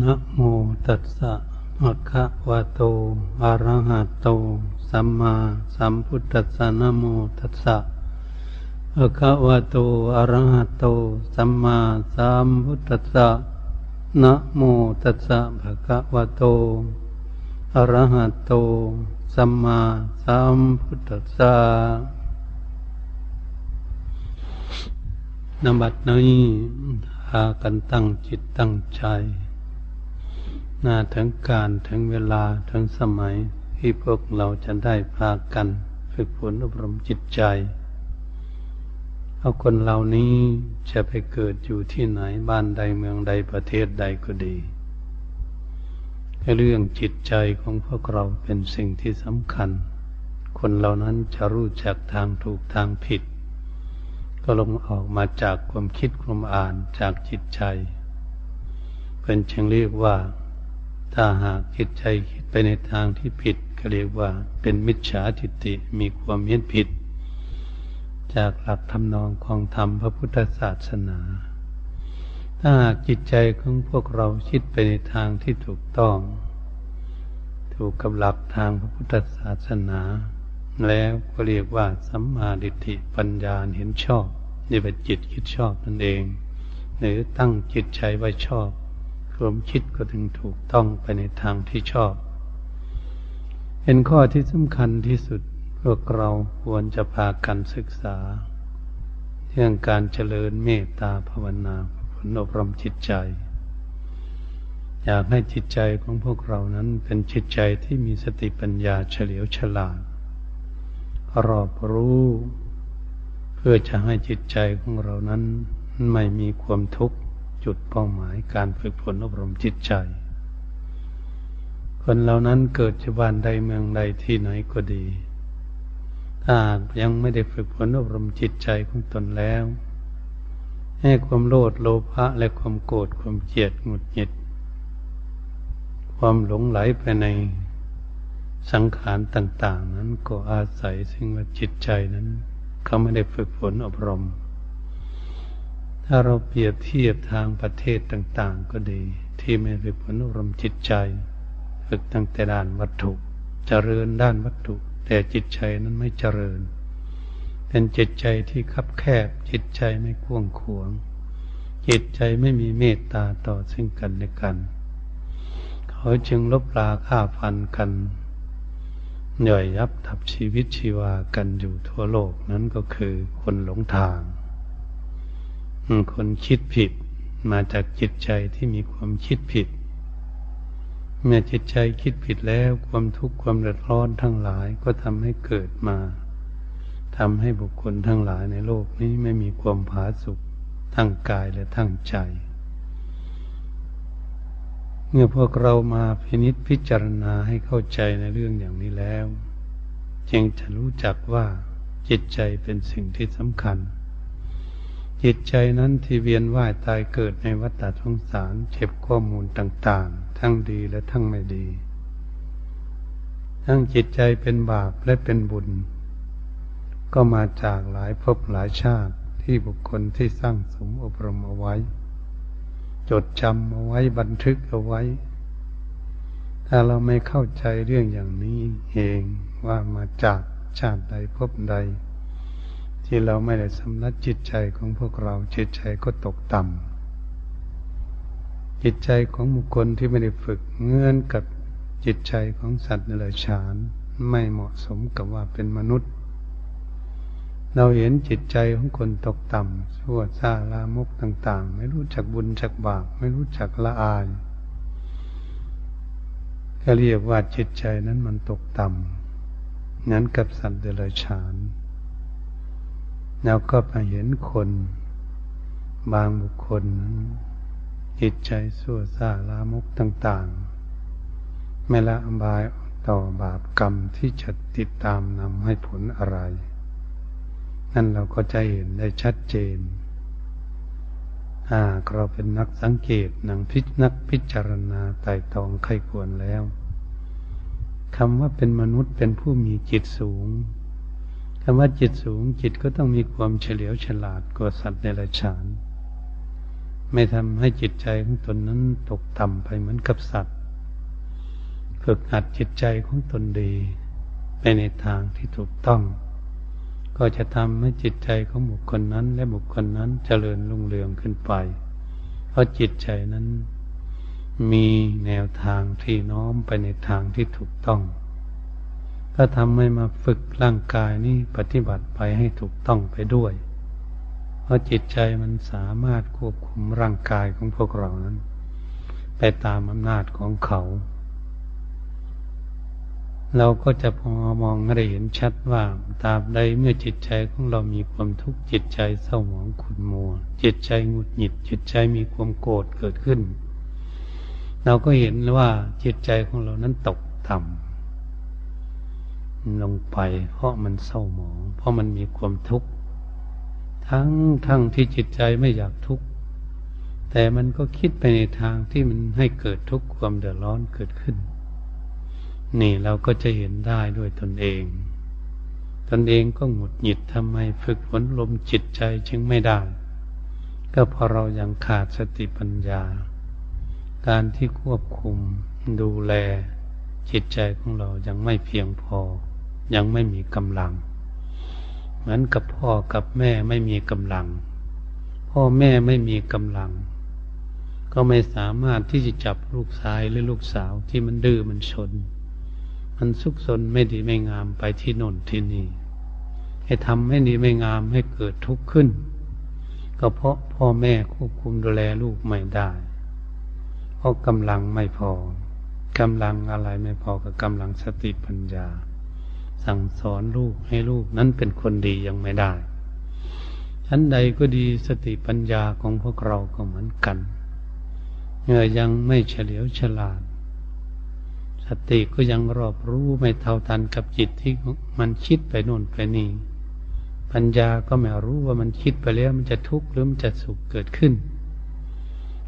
นะโมตัสสะภะคะวะโต อะระหะโต สัมมาสัมพุทธัสสะนะโมตัสสะภะคะวะโต อะระหะโต สัมมาสัมพุทธัสสะนะโมตัสสะภะคะวะโต อะระหะโต สัมมาสัมพุทธัสสะนบัดนี้พากันตั้งจิตตั้งใจ นาถึงการถึงเวลาถึงสมัยที่พวกเราจะได้พากัน ฝึกฝนอบรมจิตใจ เอาคนเหล่านี้จะไปเกิดอยู่ที่ไหนบ้านใดเมืองใดประเทศใดก็ดีเรื่องจิตใจของพวกเราเป็นสิ่งที่สำคัญ คนเหล่านั้นจะรู้จักทางถูกทางผิด ก็ลงออกมาจากความคิดความอ่านจากจิตใจ เป็นเชิงเรียกว่า ถ้าหากจิตใจคิดไปในทางที่ผิดก็เรียกว่าเป็นมิจฉาทิฏฐิมีความเห็นผิด จากหลักทำนองของธรรมพระพุทธศาสนา ถ้าหากจิตใจของพวกเราคิดไปในทางที่ถูกต้อง ถูกกับหลักทางพระพุทธศาสนา แล้วก็เรียกว่าสัมมาดิฏฐิปัญญาเห็นชอบนี่เป็นจิตคิดชอบนั่นเอง หรือตั้งจิตใจไว้ชอบ วามคิดก็ถึงถูกต้องไปในทางที่ชอบ เป็นข้อที่สำคัญที่สุดพวกเราควรจะพากันศึกษา เรื่องการเจริญเมตตาภาวนาผลอบรมจิตใจ อยากให้จิตใจของพวกเรานั้นเป็นจิตใจที่มีสติปัญญาเฉลียวฉลาด รอบรู้ เพื่อจะให้จิตใจของเรานั้นไม่มีความทุกข์ จุดเป้าหมายการฝึกฝนอบรมจิตใจ คนเหล่านั้นเกิดที่บ้านใดเมืองใดที่ไหนก็ดี ถ้ายังไม่ได้ฝึกฝนอบรมจิตใจของตนแล้ว ให้ความโลดโลภะและความโกรธความเกลียดหงุดหงิด ความหลงไหลไปในสังขารต่าง ๆ นั้นก็อาศัยซึ่งว่าจิตใจนั้น เขาไม่ได้ฝึกฝนอบรม ถ้าเราเปรียบเทียบทางประเทศต่างๆ ก็ดี ที่ไม่ฝึกฝนอบรมจิตใจ ฝึกตั้งแต่ด้านวัตถุ เจริญด้านวัตถุ แต่จิตใจนั้นไม่เจริญ เป็นจิตใจที่คับแคบ จิตใจไม่กว้างขวาง จิตใจไม่มีเมตตาต่อซึ่งกันและกัน เขาจึงลบลาฆ่าฟันกันหน่อยยับทับชีวิตชีวากันอยู่ทั่วโลกนั้นก็คือคนหลงทาง คนคิดผิด มาจากจิตใจที่มีความคิดผิด เมื่อจิตใจคิดผิดแล้วความทุกข์ความเดือดร้อนทั้งหลายก็ทำให้เกิดมาทำให้บุคคลทั้งหลายในโลกนี้ไม่มีความผาสุกทั้งกายและทั้งใจ เมื่อพวกเรามาพินิษพิจารณาให้เข้าใจในเรื่องอย่างนี้แล้ว จึงจะรู้จักว่าจิตใจเป็นสิ่งที่สำคัญ จิตใจนั้นที่เวียนว่ายตายเกิดในวัฏฏะสงสารเก็บข้อมูลต่างๆ ทั้งดีและทั้งไม่ดี ทั้งจิตใจเป็นบาปและเป็นบุญ ก็มาจากหลายภพหลายชาติที่บุคคลที่สร้างสมอบรมเอาไว้ จดจำเอาไว้บันทึกเอาไว้ ถ้าเราไม่เข้าใจเรื่องอย่างนี้เองว่ามาจากชาติใดภพใด ที่เราไม่ได้สำนักจิตใจของพวกเราจิตใจก็ตกต่ำจิตใจของบุคคลที่ไม่ได้ฝึกเงื่อนกับจิตใจของสัตว์ในลฉานไม่เหมาะสมกับว่าเป็นมนุษย์ เราเห็นจิตใจของคนตกต่ำชั่วซาลามกต่าง ๆ ไม่รู้จักบุญจักบาปไม่รู้จักละอายก็เรียกว่าจิตใจนั้นมันตกต่ำนั้นกับสัตว์เดรัจฉาน เราก็ไปเห็นคน บางบุคคลนั้นจิตใจสั่วซ่าลามกต่างๆ ไม่ละอบายต่อบาปกรรมที่จะติดตามนำให้ผลอะไร นั่นเราก็จะเห็นได้ชัดเจนหากเราเป็นนักสังเกตนังพิจนักพิจารณาไต่ตองไข้ควรแล้วคำว่าเป็นมนุษย์เป็นผู้มีจิตสูง คำว่าจิตสูงจิตก็ต้องมีความเฉลียวฉลาดกว่าสัตว์ในราชาน ไม่ทำให้จิตใจของตนนั้นตกต่ำไปเหมือนกับสัตว์ ฝึกหัดจิตใจของตนดี ไปในทางที่ถูกต้อง ก็จะทำให้จิตใจของบุคคลนั้น และบุคคลนั้นเจริญรุ่งเรืองขึ้นไป เพราะจิตใจนั้นมีแนวทางที่น้อมไปในทางที่ถูกต้อง ก็ทำให้มาฝึกร่างกายนี้ปฏิบัติไปให้ถูกต้องไปด้วย เพราะจิตใจมันสามารถควบคุมร่างกายของพวกเรานั้น ไปตามอำนาจของเขา เราก็จะพอมองได้เห็นชัดว่าตาบใดเมื่อจิตใจของเรามีความทุกข์จิตใจเศร้าหมองขุ่นมัว จิตใจหงุดหงิด จิตใจมีความโกรธเกิดขึ้น เราก็เห็นว่าจิตใจของเรานั้นตกต่ำ ลงไป เพราะมันเศร้าหมอง เพราะมันมีความทุกข์ทั้งทั้งที่จิตใจไม่อยากทุกข์แต่มันก็คิดไปในทางที่มันให้เกิดทุกข์ความเดือดร้อนเกิดขึ้น นี่เราก็จะเห็นได้ด้วยตนเอง ตนเองก็หงุดหงิดทำไมฝึกฝนลมจิตใจจึงไม่ได้ ก็เพราะเรายังขาดสติปัญญา การที่ควบคุมดูแลจิตใจของเรายังไม่เพียงพอ ยังไม่มีกำลัง เหมือนกับพ่อกับแม่ไม่มีกำลัง พ่อแม่ไม่มีกำลัง ก็ไม่สามารถที่จะจับลูกชายหรือลูกสาวที่มันดื้อมันชน มันสุกสนไม่ดีไม่งามไปที่โน่นที่นี่ ให้ทำให้ดีไม่งามให้เกิดทุกข์ขึ้น ก็เพราะพ่อแม่ควบคุมดูแลลูกไม่ได้ เพราะกำลังไม่พอกำลังอะไรไม่พอกับกำลังสติปัญญา สั่งสอนลูกให้ลูกนั้นเป็นคนดียังไม่ได้ชั้นใดก็ดีสติปัญญาของพวกเราก็เหมือนกันเมื่อยังไม่เฉลียวฉลาด สติก็ยังรอบรู้ไม่เท่าทันกับจิตที่มันคิดไปโน่นไปนี่ ปัญญาก็ไม่รู้ว่ามันคิดไปแล้วมันจะทุกข์หรือมันจะสุขเกิดขึ้น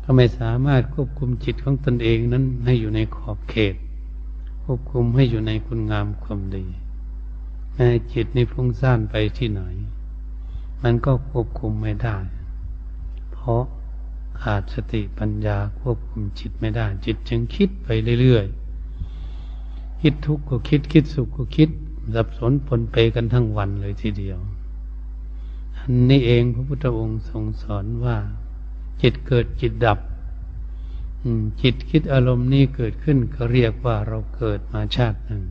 ก็ไม่สามารถควบคุมจิตของตนเองนั้นให้อยู่ในขอบเขตควบคุมให้อยู่ในคุณงามความดี ในจิตนี้ฟุ้งซ่านไปที่ไหน มันก็ควบคุมไม่ได้ เพราะขาดสติปัญญาควบคุมจิตไม่ได้ จิตจึงคิดไปเรื่อยๆ คิดทุกข์ก็คิด คิดสุขก็คิด สับสนปนเปกันทั้งวันเลยทีเดียว อันนี้เองพระพุทธองค์ทรงสอนว่า จิตเกิดจิตดับจิตคิดอารมณ์นี้เกิดขึ้นก็เรียกว่าเราเกิดมาชาติหนึ่ง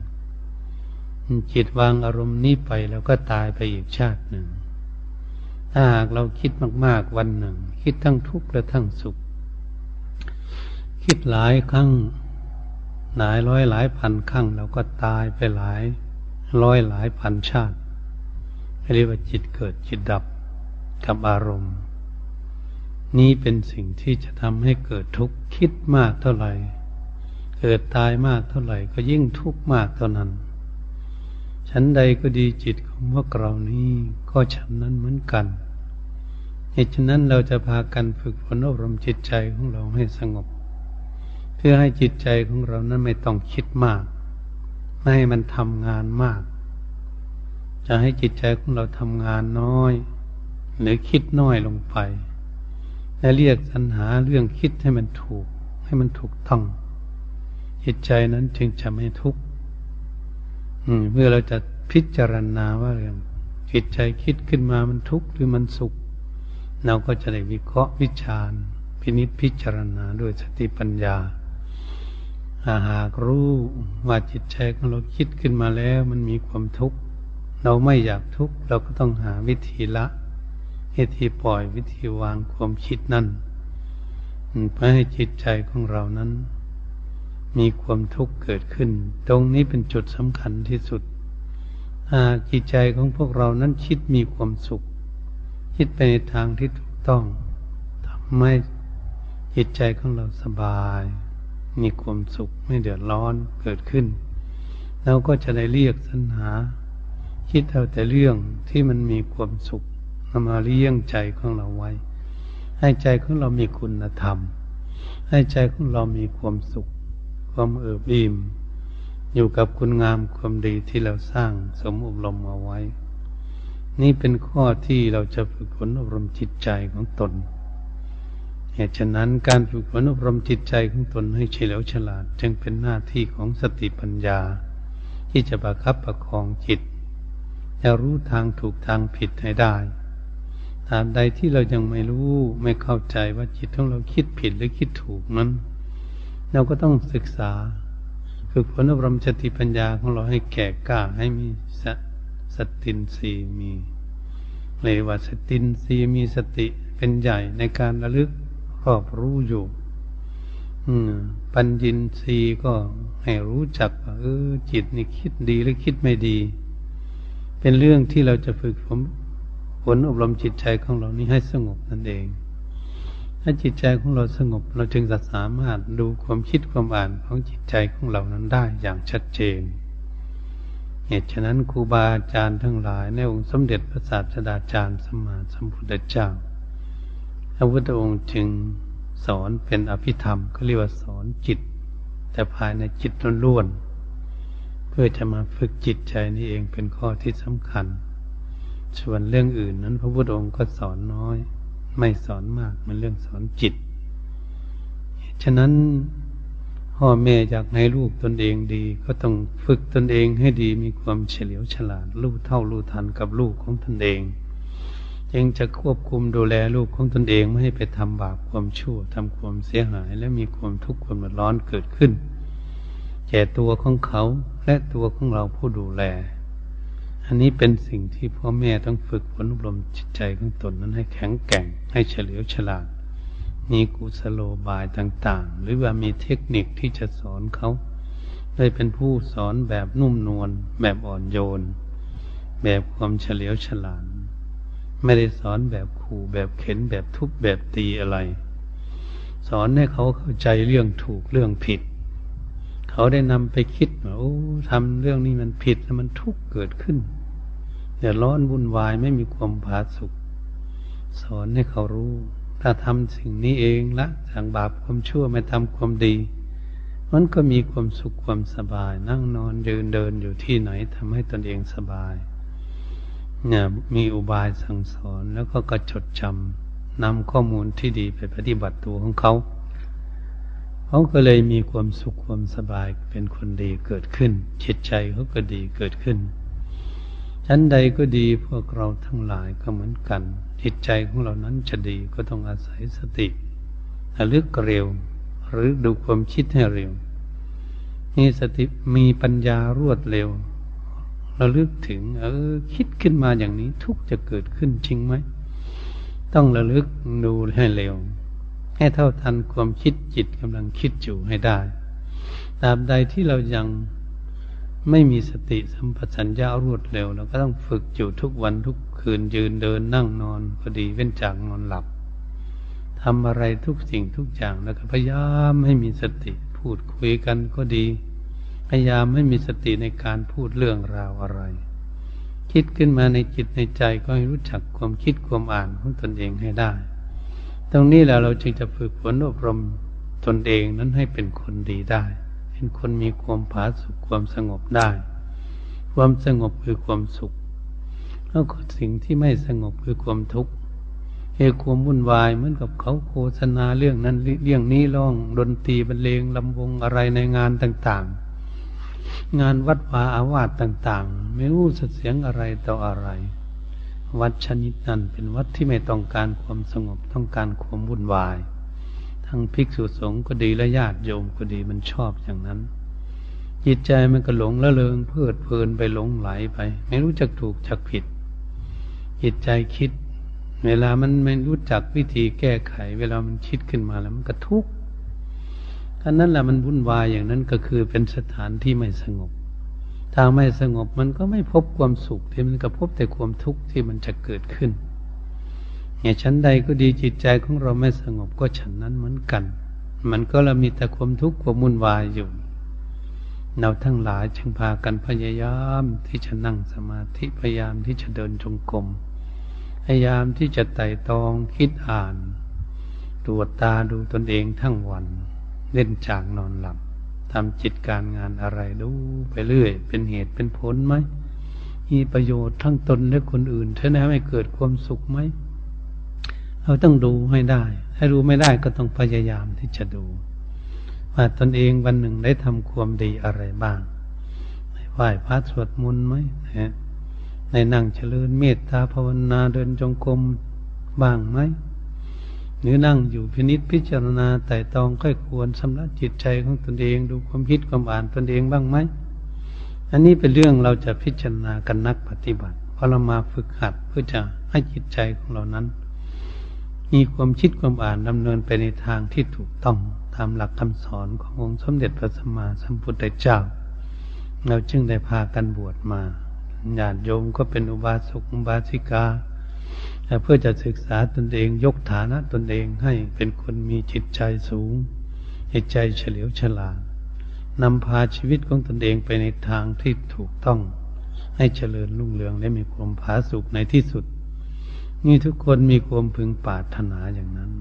จิตวางอารมณ์นี้ไปแล้วก็ตายไปอีกชาติหนึ่ง ถ้าหากเราคิดมากๆวันหนึ่ง คิดทั้งทุกข์และทั้งสุข คิดหลายครั้งหลายร้อยหลายพันครั้งเราก็ตายไปหลาย ร้อยหลายพันชาติเรียกว่าจิตเกิดจิตดับกับอารมณ์ นี้เป็นสิ่งที่จะทำให้เกิดทุกข์คิดมากเท่าไหร่ เกิดตายมากเท่าไหร่ ก็ยิ่งทุกข์มากเท่านั้น ฉันใดก็ดีจิตของพวกเรานี้ก็ฉันนั้นเหมือนกันเหตุฉะนั้นเราจะพากันฝึกฝนอบรมจิตใจของเราให้สงบ เพื่อให้จิตใจของเรานั้นไม่ต้องคิดมาก ไม่ให้มันทำงานมาก จะให้จิตใจของเราทำงานน้อย หรือคิดน้อยลงไป และเรียกสัญหาเรื่องคิดให้มันถูก ให้มันถูกต้องจิตใจนั้นจึงจะไม่ทุกข์ เมื่อเราจะพิจารณาว่าเรื่องจิตใจคิดขึ้นมามันทุกข์หรือมันสุข เราก็จะได้วิเคราะห์วิจารณ์พินิจพิจารณาด้วยสติปัญญาหากรู้ว่าจิตใจของเราคิดขึ้นมาแล้วมันมีความทุกข์ เราไม่อยากทุกข์เราก็ต้องหาวิธีละวิธีปล่อยวิธีวางความคิดนั่นเพื่อให้จิตใจของเรานั้น มีความทุกข์เกิดขึ้น ตรงนี้เป็นจุดสำคัญที่สุด หากจิตใจของพวกเรานั้นคิดมีความสุข คิดไปในทางที่ถูกต้องทำให้จิตใจของเราสบาย มีความสุขไม่เดือดร้อนเกิดขึ้น เราก็จะได้เรียกสัญหา คิดเอาแต่เรื่องที่มันมีความสุขมาเลี้ยงใจของเราไว้ ให้ใจของเรามีคุณธรรม ให้ใจของเรามีความสุข ความเอิบอิ่มอยู่กับคุณงามความดีที่เราสร้างสมอบรมเอาไว้ นี่เป็นข้อที่เราจะฝึกฝนอบรมจิตใจของตน เหตุฉะนั้นการฝึกฝนอบรมจิตใจของตนให้เฉลียวฉลาด จึงเป็นหน้าที่ของสติปัญญา ที่จะประคับประคองจิตจะรู้ทางถูกทางผิดให้ได้ตามใดที่เรายังไม่รู้ไม่เข้าใจว่าจิตของเราคิดผิดหรือคิดถูกนั้น เราก็ต้องศึกษา ฝึกฝนอบรมสติปัญญาของเราให้แก่กล้าให้มีสสตินสีมีเลยว่าสตินสีมีสติเป็นใหญ่ในการระลึกรอบรู้อยู่ปัญญินสีก็ให้รู้จักว่าเออจิตนี่คิดดีหรือคิดไม่ดี เป็นเรื่องที่เราจะฝึกฝนฝนอบรมจิตใจของเรานี้ให้สงบนั่นเอง ถ้าจิตใจของเราสงบ เราจึงจะสามารถดูความคิดความอ่านของจิตใจของเรานั้นได้อย่างชัดเจน เหตุฉะนั้นครูบาอาจารย์ทั้งหลายในองค์สมเด็จพระศาสดาจารย์สมมาสัมพุทธเจ้าพระพุทธองค์จึงสอนเป็นอภิธรรมก็เรียกว่าสอนจิต แต่ภายในจิตล้วนๆเพื่อจะมาฝึกจิตใจนี่เองเป็นข้อที่สำคัญ ส่วนเรื่องอื่นนั้นพระพุทธองค์ก็สอนน้อย ไม่สอนมาก มันเรื่องสอนจิต ฉะนั้นพ่อแม่อยากให้ลูกตนเองดี ก็ต้องฝึกตนเองให้ดีมีความเฉลียวฉลาดรู้เท่ารู้ทันกับลูกของตนเอง จึงจะควบคุมดูแลลูกของตนเองไม่ให้ไปทำบาปความชั่วทำความเสียหายและมีความทุกข์ความร้อนเกิดขึ้นแก่ตัวของเขาและตัวของเราผู้ดูแล อันนี้เป็นสิ่งที่พ่อแม่ต้องฝึกฝนอบรมจิตใจของตนนั้นให้แข็งแกร่ง ให้เฉลียวฉลาด มีกุศโลบายต่างๆ หรือว่ามีเทคนิคที่จะสอนเขาได้เป็นผู้สอนแบบนุ่มนวลแบบอ่อนโยน แบบความเฉลียวฉลาดไม่ได้สอนแบบขู่แบบเข็นแบบทุบแบบตีอะไร สอนให้เขาเข้าใจเรื่องถูกเรื่องผิด เขาได้นำไปคิดว่าโอ้ทำเรื่องนี้มันผิดแล้วมันทุกข์เกิดขึ้นเดือดร้อนวุ่นวายไม่มีความผาสุกสอนให้เขารู้ ถ้าทำสิ่งนี้เองละทางบาปความชั่วไม่ทำความดี มันก็มีความสุขความสบาย นั่งนอนยืนเดินอยู่ที่ไหนทำให้ตนเองสบายเนี่ยมีอุบายสั่งสอนแล้วก็กระจดจำนำข้อมูลที่ดีไปปฏิบัติตัวของเขา เขาก็เลยมีความสุขความสบายเป็นคนดีเกิดขึ้น จิตใจเขาก็ดีเกิดขึ้น ชั้นใดก็ดีพวกเราทั้งหลายก็เหมือนกัน จิตใจของเรานั้นจะดีก็ต้องอาศัยสติระลึกเร็ว หรือดูความคิดให้เร็วมีสติมีปัญญารวดเร็วระลึกถึง เออ คิดขึ้นมาอย่างนี้ทุกจะเกิดขึ้นจริงไหม ต้องระลึกดูให้เร็ว ให้เท่าทันความคิดจิตกำลังคิดอยู่ให้ได้ตราบใดที่เรายังไม่มีสติสัมปชัญญะรวดเร็วเราก็ต้องฝึกอยู่ทุกวันทุกคืนยืนเดินนั่งนอนก็ดีเว้นจากนอนหลับทำอะไรทุกสิ่งทุกอย่างแล้วก็พยายามให้มีสติพูดคุยกันก็ดี พยายามไม่มีสติในการพูดเรื่องราวอะไร คิดขึ้นมาในจิตในใจก็ให้รู้จักความคิดความอ่านของตนเองให้ได้ ตรงนี้แหละเราจึงจะฝึกฝนอบรมตนเองนั้นให้เป็นคนดีได้ เป็นคนมีความผาสุกความสงบได้ ความสงบคือความสุขแล้วก็สิ่งที่ไม่สงบคือความทุกข์เหตุความวุ่นวายเหมือนกับเขาโฆษณาเรื่องนั้นเรื่องนี้ร้องดนตรีบรรเลงลำวงอะไรในงานต่างๆ งานวัดวาอาวาสต่าง ๆ ไม่รู้เสียงอะไรต่ออะไร วัดชนิดนั้นเป็นวัดที่ไม่ต้องการความสงบต้องการความวุ่นวาย ทั้งภิกษุสงฆ์ก็ดีและญาติโยมก็ดีมันชอบอย่างนั้น จิตใจมันก็หลงละเลงเพลิดเพลินไปหลงไหลไป ไม่รู้จักถูกจักผิด จิตใจคิด เวลามันไม่รู้จักวิธีแก้ไข เวลามันคิดขึ้นมาแล้วมันก็ทุกข์ท่านั้นแหละมันวุ่นวายอย่างนั้นก็คือเป็นสถานที่ไม่สงบ ถ้าไม่สงบมันก็ไม่พบความสุขที่มันก็พบแต่ความทุกข์ที่มันจะเกิดขึ้นเนี่ยชั้นใดก็ดีจิตใจของเราไม่สงบก็ฉันนั้นเหมือนกัน มันก็เรามีแต่ความทุกข์ความมุ่นวายอยู่ เราทั้งหลายจึงพากันพยายามที่จะนั่งสมาธิพยายามที่จะเดินจงกรมพยายามที่จะไต่ตองคิดอ่าน ตรวจตาดูตนเองทั้งวัน เล่นจากนอนหลับ ทำจิตการงานอะไรดูไปเรื่อย เป็นเหตุเป็นผลไหมมีประโยชน์ทั้งตนและคนอื่นเท่านั้นให้เกิดความสุขไหมเราต้องดูให้ได้ให้รู้ไม่ได้ก็ต้องพยายามที่จะดูว่าตนเองวันหนึ่งได้ทำความดีอะไรบ้างไหว้พระสวดมนต์ไหมในนั่งเจริญเมตตาภาวนาเดินจงกรมบ้างไหม หรือนั่งอยู่พินิษพิจารณาแต่ตองค่อยควรสำนักจิตใจของตนเอง ดูความคิดความอ่านตนเองบ้างไหมอันนี้เป็นเรื่องเราจะพิจารณากันนักปฏิบัติพอเรามาฝึกหัดเพื่อจะให้จิตใจของเรานั้น มีความคิดความอ่านดำเนินไปในทางที่ถูกต้องตามหลักคำสอนขององค์สมเด็จพระสัมมาสัมพุทธเจ้า เราจึงได้พากันบวชมาญาติโยมก็เป็นอุบาสกอุบาสิกา เพื่อจะศึกษาตนเองยกฐานะตนเองให้เป็นคนมีจิตใจสูง จิตใจเฉลียวฉลาดนำพาชีวิตของตนเองไปในทางที่ถูกต้อง ให้เจริญรุ่งเรืองและมีความผาสุกในที่สุด นี่ทุกคนมีความพึงปรารถนาอย่างนั้น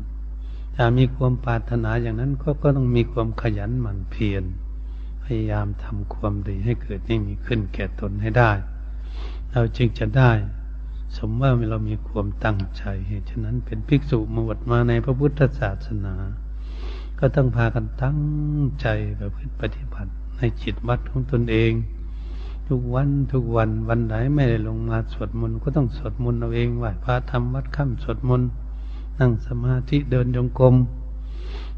ถ้ามีความปรารถนาอย่างนั้นก็ก็ต้องมีความขยันหมั่นเพียรพยายามทำความดีให้เกิดให้มีขึ้นแก่ตนให้ได้ เราจึงจะได้ สมว่าเรามีความตั้งใจเหตุฉะนั้นเป็นภิกษุมาบวชมาในพระพุทธศาสนา ก็ต้องพากันตั้งใจแบบปฏิบัติในจิตวัดของตนเอง ทุกวันทุกวันวันไหนไม่ได้ลงมาสวดมนต์ก็ต้องสวดมนต์เอาเองไหว้พระทำวัดค่ำสวดมนต์นั่งสมาธิเดินจงกรม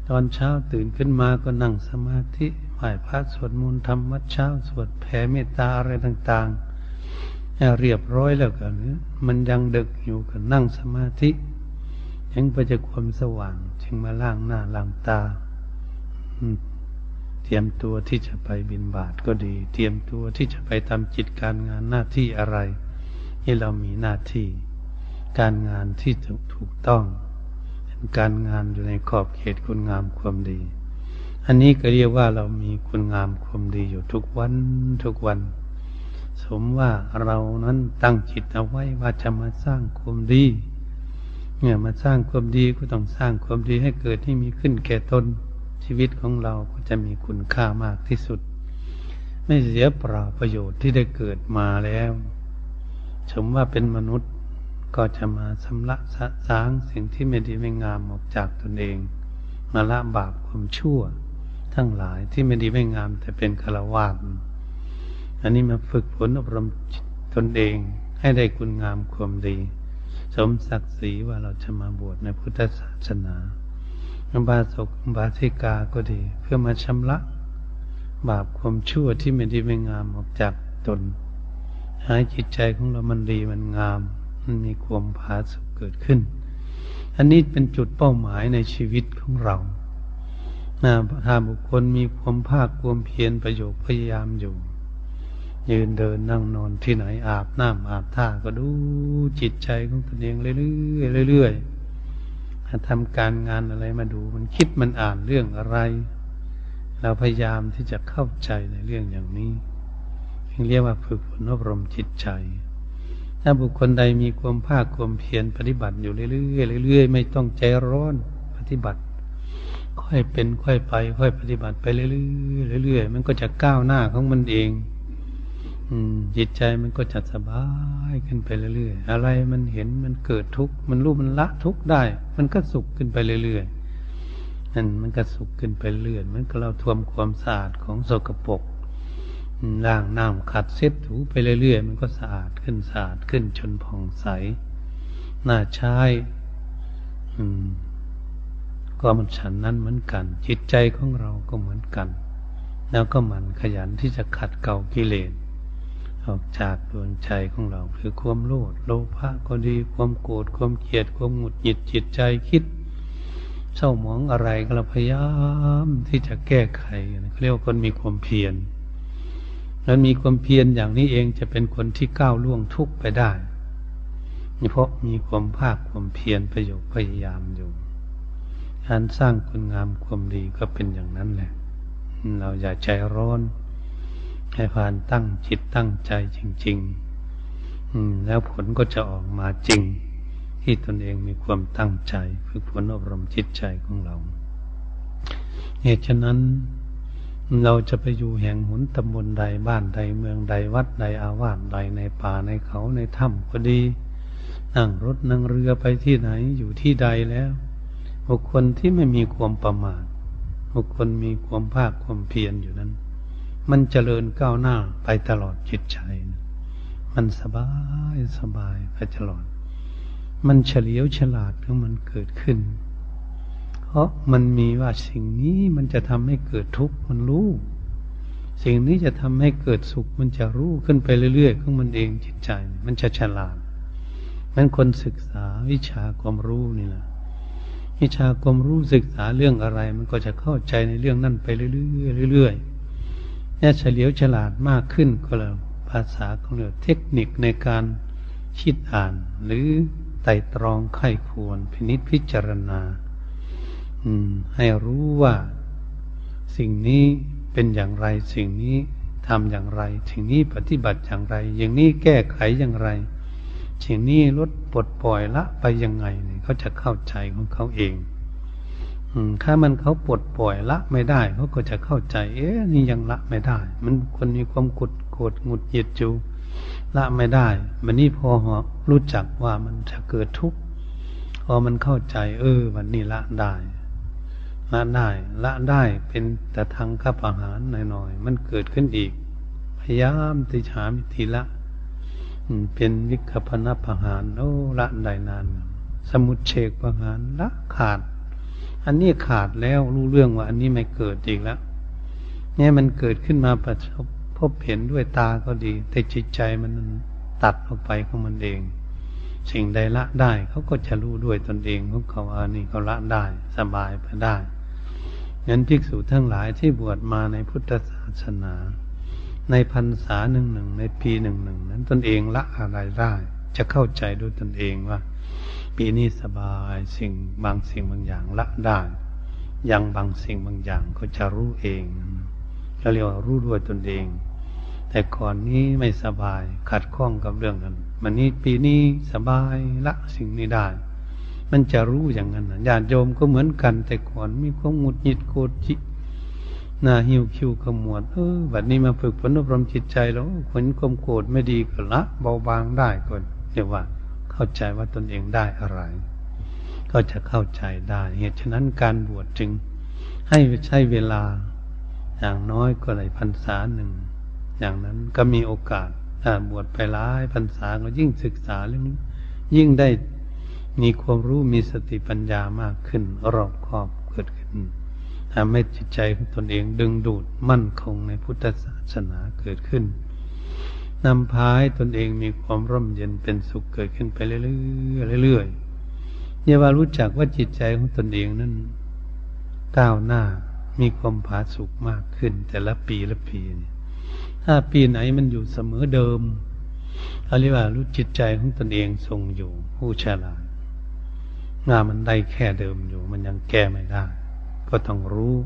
ตอนเช้าตื่นขึ้นมาก็นั่งสมาธิไหว้พระสวดมนต์ทำวัดเช้าสวดแผ่เมตตาอะไรต่างๆ เรียบร้อยแล้วกันมันยังดึกอยู่กันนั่งสมาธิยังไปจะความสว่างจึงมาล่างหน้าล่างตาเตรียมตัวที่จะไปบินบาทก็ดี เตรียมตัวที่จะไปทำจิตการงานหน้าที่อะไรที่เรามีหน้าที่ การงานที่ถูกต้องเป็นการงานอยู่ในขอบเขตคุณงามความดี อันนี้ก็เรียกว่าเรามีคุณงามความดีอยู่ทุกวันทุกวัน สมว่าเรานั้นตั้งจิตเอาไว้ว่าจะมาสร้างความดี เนี่ยมาสร้างความดีก็ต้องสร้างความดีให้เกิดให้มีขึ้นแก่ตนชีวิตของเราก็จะมีคุณค่ามากที่สุด ไม่เสียเปล่าประโยชน์ที่ได้เกิดมาแล้วสมว่าเป็นมนุษย์ก็จะมาสำละสะสางสิ่งที่ไม่ดีไม่งามออกจากตนเอง มาละบาปความชั่ว ทั้งหลายที่ไม่ดีไม่งามแต่เป็นคารวะ อันนี้มาฝึกฝนอบรมตนเองให้ได้คุณงามความดี สมศักดิ์ศรีว่าเราจะมาบวชในพุทธศาสนาบาศกบาธิกาก็ดี เพื่อมาชำระ บาปความชั่วที่ไม่ดีไม่งามออกจากตนหายจิตใจของเรามันดีมันงาม มันมีความผาสุกเกิดขึ้น อันนี้เป็นจุดเป้าหมายในชีวิตของเราถ้าบุคคลมีความภาคความเพียรประโยชน์พยายามอยู่ ยืนเดินนั่งนอนที่ไหนอาบน้ำอาบท่าก็ดูจิตใจของตนเองเรื่อยๆเรื่อยๆทำการงานอะไรมาดู มันคิดมันอ่านเรื่องอะไร เราพยายามที่จะเข้าใจในเรื่องอย่างนี้เรียกว่าฝึกฝนอบรมจิตใจ ถ้าบุคคลใดมีความภาคความเพียรปฏิบัติอยู่เรื่อยๆเรื่อยๆไม่ต้องใจร้อนปฏิบัติ ค่อยเป็นค่อยไป ค่อยปฏิบัติไปเรื่อยๆเรื่อยๆมันก็จะก้าวหน้าของมันเอง จิตใจมันก็จะสบายขึ้นไปเรื่อยๆ อะไรมันเห็นมันเกิดทุกข์มันรู้มันละทุกข์ได้ มันก็สุขขึ้นไปเรื่อยๆนั่นมันก็สุขขึ้นไปเรื่อยมันก็เราทวมความสะอาดของสกปรกล้างน้ำขัดเซ็ตถูไปเรื่อยๆ มันก็สะอาดขึ้นสะอาดขึ้นจนผ่องใสน่าใช้ก็มันฉันนั้นเหมือนกัน จิตใจของเราก็เหมือนกัน แล้วก็มันขยันที่จะขัดเก่ากิเลส ออกจากดวงใจของเราคือความโลภโลภะก็ดีความโกรธความเกลียดความหงุดหงิดจิตใจคิด เศร้าหมองอะไรก็เราพยายามที่จะแก้ไขเขาเรียกว่าคนมีความเพียรแล้วมีความเพียรอย่างนี้เองจะเป็นคนที่ก้าวล่วงทุกข์ไปได้เพราะมีความภาคความเพียรประโยชน์พยายามอยู่การสร้างคุณงามความดีก็เป็นอย่างนั้นแหละ เราอย่าใจร้อน ให้ผ่านตั้งจิตตั้งใจจริง ๆ แล้วผลก็จะออกมาจริง ที่ตนเองมีความตั้งใจฝึกฝนอบรมจิตใจของเรา เหตุฉะนั้นเราจะไปอยู่แห่งหุนตำบลใดบ้านใดเมืองใดวัดใดอาวาสใดในป่าในเขาในถ้ำก็ดีนนั่งรถนั่งเรือไปที่ไหนอยู่ที่ใดแล้วบุคคลที่ไม่มีความประมาทบุคคลมีความภาคความเพียรอยู่นั้น มันเจริญก้าวหน้าไปตลอดจิตใจนะมันสบายสบายไปตลอด มันเฉลียวฉลาดของมันเกิดขึ้น เพราะมันมีว่าสิ่งนี้มันจะทำให้เกิดทุกข์มันรู้ สิ่งนี้จะทำให้เกิดสุขมันจะรู้ขึ้นไปเรื่อยๆของมันเองจิตใจ มันจะฉลาดมันคนศึกษาวิชาความรู้นี่แหละวิชาความรู้ศึกษาเรื่องอะไร มันก็จะเข้าใจในเรื่องนั้นไปเรื่อยๆเรื่อยๆ เนี่ยเฉลียวฉลาดมากขึ้นก็แล้วภาษาของเรียกเทคนิคในการคิดอ่าน หรือไต่ตรองไข้ควรพินิษพิจารณาให้รู้ว่าสิ่งนี้เป็นอย่างไร สิ่งนี้ทำอย่างไร สิ่งนี้ปฏิบัติอย่างไร อย่างนี้แก้ไขอย่างไร สิ่งนี้ลดปลดปล่อยละไปยังไงเขาจะเข้าใจของเขาเอง ถ้ามันเขาปลดปล่อยละไม่ได้เขาก็จะเข้าใจ เอ๊ะนี่ยังละไม่ได้ มันคนมีความกดโกรธหงุดหงิดจูละไม่ได้ มันนี่พอรู้จักว่ามันจะเกิดทุกข์พอมันเข้าใจ เออวันนี้ละได้ละได้ละได้เป็นแต่ทางข้าอาหารหน่อยๆมันเกิดขึ้นอีก พยายามติฉามิทีละเป็นวิคพนัปหารโอ้ละได้นาน สมุดเชกปหารละขาด อันนี้ขาดแล้วรู้เรื่องว่า อันนี้ไม่เกิดอีกแล้วเนี่ยมันเกิดขึ้นมาประสบพบเห็นด้วยตาก็ดี แต่จิตใจมันตัดออกไปของมันเอง สิ่งใดละได้เขาก็จะรู้ด้วยตนเองของเขาอันนี้เขาละได้สบายไปได้งั้นภิกษุทั้งหลายที่บวชมาในพุทธศาสนา ในพรรษาหนึ่งหนึ่งในปีหนึ่งหนึ่งนั้นตนเองละอะไรได้ จะเข้าใจด้วยตนเองว่า ปีนี้สบายสิ่งบางสิ่งบางอย่างละได้ยังบางสิ่งบางอย่างก็จะรู้เองเราเรียกว่ารู้ด้วยตนเอง แต่ก่อนนี้ไม่สบายขัดข้องกับเรื่องนั้นมันนี้ปีนี้สบายละสิ่งนี้ได้ มันจะรู้อย่างนั้นญาติโยมก็เหมือนกัน แต่ก่อนมีความหงุดหงิดโกรธจิหน้าหิวคิวขมวด เออบัดนี้มาฝึกฝนอบรมจิตใจแล้วผลความโกรธไม่ดีก็ละ เบาบางได้ก่อนเรียกว่า เข้าใจว่าตนเองได้อะไร ก็จะเข้าใจได้ เหตุฉะนั้นการบวชจึงให้ใช้เวลาอย่างน้อยก็เลยพรรษาหนึ่ง อย่างนั้นก็มีโอกาสถ้าบวชไปหลายพรรษาก็ยิ่งศึกษาเรื่องนี้ยิ่งได้มีความรู้มีสติปัญญามากขึ้นรอบครอบเกิดขึ้นทำให้จิตใจของตนเองดึงดูดมั่นคงในพุทธศาสนาเกิดขึ้น นำพาให้ตนเองมีความร่มเย็นเป็นสุขเกิดขึ้นไปเรื่อยๆเรื่อยๆอย่าว่ารู้จักว่าจิตใจของตนเองนั้นก้าวหน้ามีความผาสุกมากขึ้น แต่ละปีละปีเนี่ยถ้าปีไหนมันอยู่เสมอเดิมเขาเรียกว่ารู้จิตใจของตนเองทรงอยู่ผู้ฉลาดงานมันได้แค่เดิมอยู่ มันยังแก้ไม่ได้ ก็ต้องรู้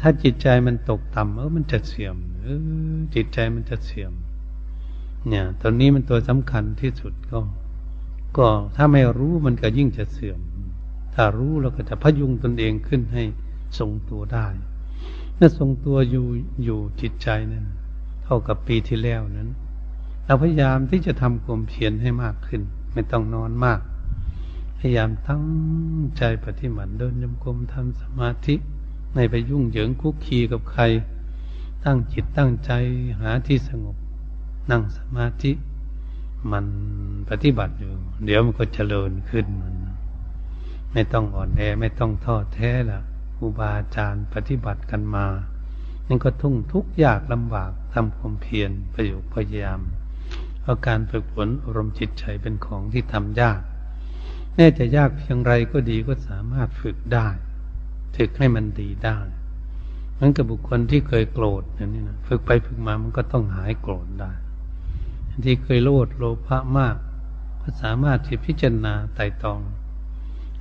ถ้าจิตใจมันตกต่ำเออมันจะเสื่อมเออจิตใจมันจะเสื่อม เนี่ย ตอนนี้มันตัวสำคัญที่สุดก็ ก็ถ้าไม่รู้มันก็ยิ่งจะเสื่อม ถ้ารู้เราก็จะพยุงตนเองขึ้นให้ทรงตัวได้เมื่อทรงตัวอยู่อยู่จิตใจนั้นเท่ากับปีที่แล้วนั้น เราพยายามที่จะทำความเพียรให้มากขึ้น ไม่ต้องนอนมาก พยายามตั้งใจปฏิบัติเดินยมกลมทำสมาธิในไปยุ่งเหยิงคุกคีกับใคร ตั้งจิตตั้งใจหาที่สงบ นั่งสมาธิ มันปฏิบัติอยู่ เดี๋ยวมันก็เจริญขึ้นมันไม่ต้องอ่อนแอไม่ต้องท้อแท้ละครูบาอาจารย์ปฏิบัติกันมานั่นก็ทุ่งทุกยากลำบากทำความเพียรประโยชน์พยายามเพราะการฝึกฝนอารมณ์จิตใจเป็นของที่ทำยาก แน่จะยากเพียงไรก็ดีก็สามารถฝึกได้ฝึกให้มันดีได้เหมือนกับบุคคลที่เคยโกรธอย่างนี้นะฝึกไปฝึกมามันก็ต้องหายโกรธได้ ที่เคยโลดโลภะมาก ก็สามารถที่พิจารณาไต่ตอง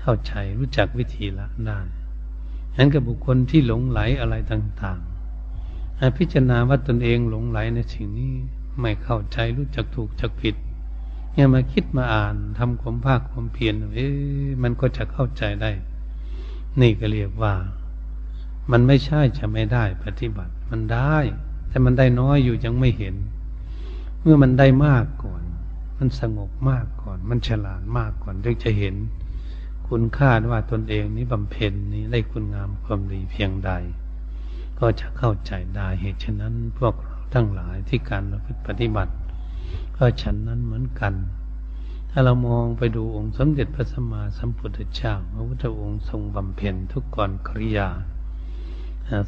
เข้าใจรู้จักวิธีละได้ฉะนั้นกับบุคคลที่หลงไหลอะไรต่างๆพิจารณาว่าตนเองหลงไหลในสิ่งนี้ไม่เข้าใจรู้จักถูกจักผิดเนี่ยมาคิดมาอ่านทำความภาคความเพียรเอ๊ะมันก็จะเข้าใจได้ นี่ก็เรียกว่า มันไม่ใช่จะไม่ได้ปฏิบัติ มันได้ แต่มันได้น้อยอยู่ยังไม่เห็น เมื่อมันได้มากก่อน มันสงบมากก่อน มันฉลาดมากก่อนถึงจะเห็น คุณค่าว่าตนเองนี้บำเพ็ญนี้ได้คุณงามความดีเพียงใด ก็จะเข้าใจได้เหตุฉะนั้นพวกเราทั้งหลายที่การเราปฏิบัติ ก็ฉันนั้นเหมือนกัน ถ้าเรามองไปดูองค์สมเด็จพระสัมมาสัมพุทธเจ้าพระพุทธองค์ทรงบำเพ็ญทุกก่อนกริยา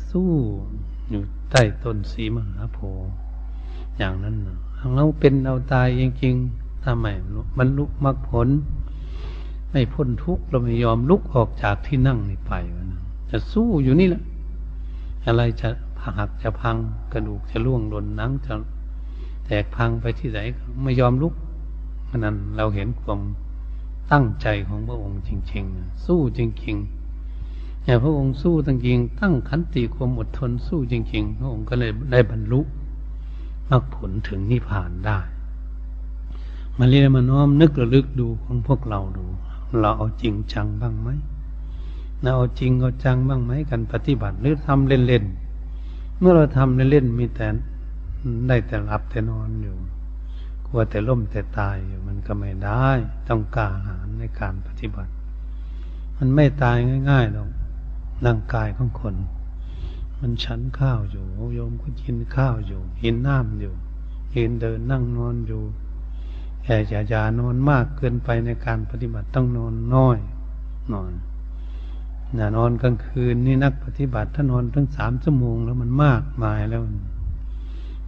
สู้อยู่ใต้ต้นสีมหาโพธิ์อย่างนั้นนะ เราเป็นเราตายจริงๆถ้าไม่บรรลุกมรรคผล ไม่พ้นทุกข์เราไม่ยอมลุกออกจากที่นั่งนี่ไปนะจะสู้อยู่นี่แหละอะไรจะหักจะพังกระดูกจะล่วงหล่นนังจะแตกพังไปที่ไหนไม่ยอมลุกนั้นเราเห็นความตั้งใจของพระองค์จริง ๆ สู้จริงๆเนี่พระองค์สู้จริงๆตั้งขันติความอดทนสู้จริง ๆ พระองค์ก็เลยได้บรรลุ มรรคผลถึงนิพพานได้ มาเรียนมาน้อมนึกระลึกดูของพวกเราดู เราเอาจริงจังบ้างไหมเราเอาจริงเอาจังบ้างไหมกันปฏิบัติหรือทำเล่นๆ เมื่อเราทำเล่นๆมีแต่ได้แต่หลับแต่นอนอยู่กลัวแต่ล่มแต่ตายอยู่มันก็ไม่ได้ ต้องกล้าหาญในการปฏิบัติ มันไม่ตายง่ายๆหรอกร่างกายของคน มันฉันข้าวอยู่โยมก็กินข้าวอยู่กินน้ำอยู่กินเดินนั่งนอนอยู่แค่อย่าอย่านอนมากเกินไปในการปฏิบัติต้องนอนน้อยนอนน่านอนกลางคืนนี่นักปฏิบัติถ้านอนทั้งสามชั่วโมงแล้วมันมากมายแล้ว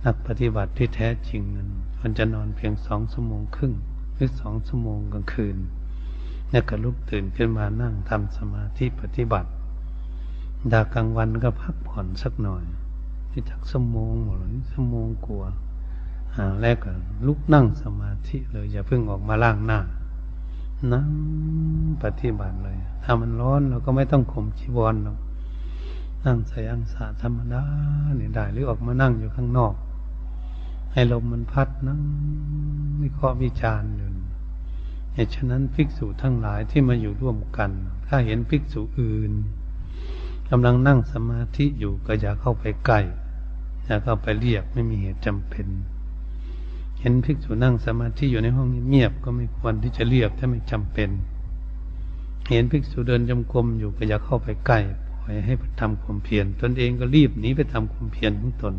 นักปฏิบัติที่แท้จริงนั้นมันจะนอนเพียงสองชั่วโมงครึ่งหรือสองชั่วโมงกลางคืนแล้วก็ลุกตื่นขึ้นมานั่งทำสมาธิปฏิบัติ ดากลางวันก็พักผ่อนสักหน่อยที่ทักสมงหรือสมงกลัวหาแรกก็ลุกนั่งสมาธิเลยอย่าเพิ่งออกมาล่างหน้านั่งปฏิบัติเลย ถ้ามันร้อนเราก็ไม่ต้องข่มชีวรหรอกนั่งใส่อังสาธรรมดาเนี่ยได้หรือออกมานั่งอยู่ข้างนอก ให้ลมมันพัดนั่งวิเคราะห์วิจารณ์อยู่เหตุฉะนั้นภิกษุทั้งหลายที่มาอยู่ร่วมกัน ถ้าเห็นภิกษุอื่น กำลังนั่งสมาธิอยู่ก็อย่าเข้าไปใกล้อย่าเข้าไปเรียกไม่มีเหตุจำเป็น เห็นภิกษุนั่งสมาธิอยู่ในห้องเงียบก็ไม่ควรที่จะเรียกถ้าไม่จำเป็น เห็นภิกษุเดินจมกรมอยู่ก็อย่าเข้าไปใกล้ปล่อยให้ทำความเพียรตนเองก็รีบหนีไปทำความเพียรของตน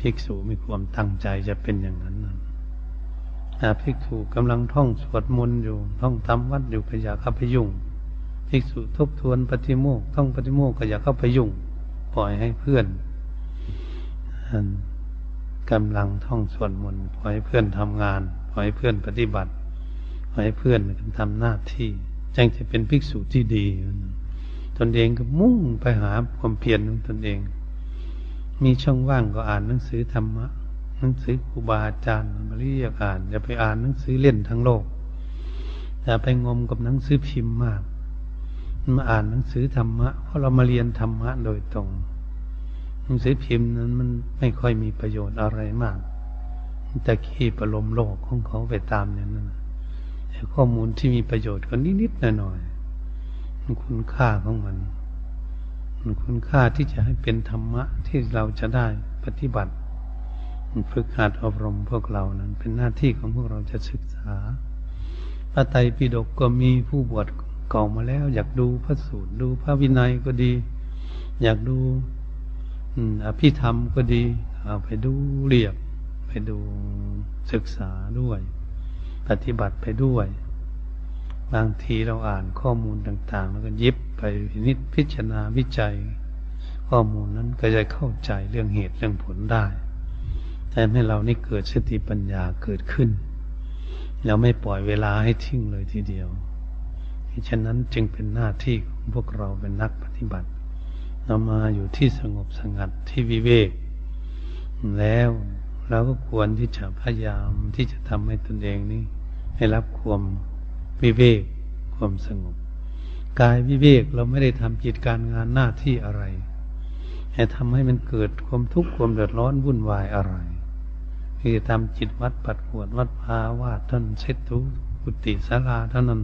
ภิกษุมีความตั้งใจจะเป็นอย่างนั้นนะภิกษุกำลังท่องสวดมนต์อยู่ ท่องทำวัดอยู่ก็อย่าเข้าไปยุ่ง ภิกษุทบทวนปฏิโมกต้องปฏิโมกก็อย่าเข้าไปยุ่ง ปล่อยให้เพื่อนกำลังท่องสวดมนต์ปล่อยให้เพื่อนทำงานปล่อยให้เพื่อนปฏิบัติปล่อยให้เพื่อนทำหน้าที่จึงจะเป็นภิกษุที่ดี ตนเองก็มุ่งไปหาความเพียรของตนเอง มีช่องว่างก็อ่านหนังสือธรรมะหนังสือครูบาอาจารย์มาเรียกอ่านอย่าไปอ่านหนังสือเล่นทั้งโลกอย่าไปงมกับหนังสือพิมพ์มาก มาอ่านหนังสือธรรมะ เพราะเรามาเรียนธรรมะโดยตรง หนังสือพิมพ์นั้นมันไม่ค่อยมีประโยชน์อะไรมากแต่ขี้ประลมโลกของเขาไปตามอย่างนั้นแต่ข้อมูลที่มีประโยชน์ก็นิดๆหน่อยๆมันคุณค่าของมัน มันคุณค่าที่จะให้เป็นธรรมะที่เราจะได้ปฏิบัติฝึกหัดอบรมพวกเรานั้น เป็นหน้าที่ของพวกเราจะศึกษาพระไตรปิฎกก็มีผู้บวช เก่ามาแล้ว อยากดูพระสูตรดูพระวินัยก็ดี อยากดูอภิธรรมก็ดีเอาไปดูเรียบ ไปดูศึกษาด้วย ปฏิบัติไปด้วย บางทีเราอ่านข้อมูลต่าง ๆ แล้วก็ยิบไปนิดพิจารณาวิจัย ข้อมูลนั้นก็จะเข้าใจเรื่องเหตุเรื่องผลได้แต่ให้เรานี่เกิดสติปัญญาเกิดขึ้น เราไม่ปล่อยเวลาให้ทิ้งเลยทีเดียว ฉะนั้นจึงเป็นหน้าที่ของพวกเราเป็นนักปฏิบัติเรามาอยู่ที่สงบสงัดที่วิเวก แล้วเราก็ควรที่จะพยายามที่จะทำให้ตนเองนี้ ให้รับความวิเวก ความสงบ กายวิเวกเราไม่ได้ทำจิตการงานหน้าที่อะไรให้ทำให้มันเกิดความทุกข์ความเดือดร้อนวุ่นวายอะไรคือทำจิตวัดปัดขวดวัดพาวาดท่านเช็ดทุกุติสาราเท่านั้น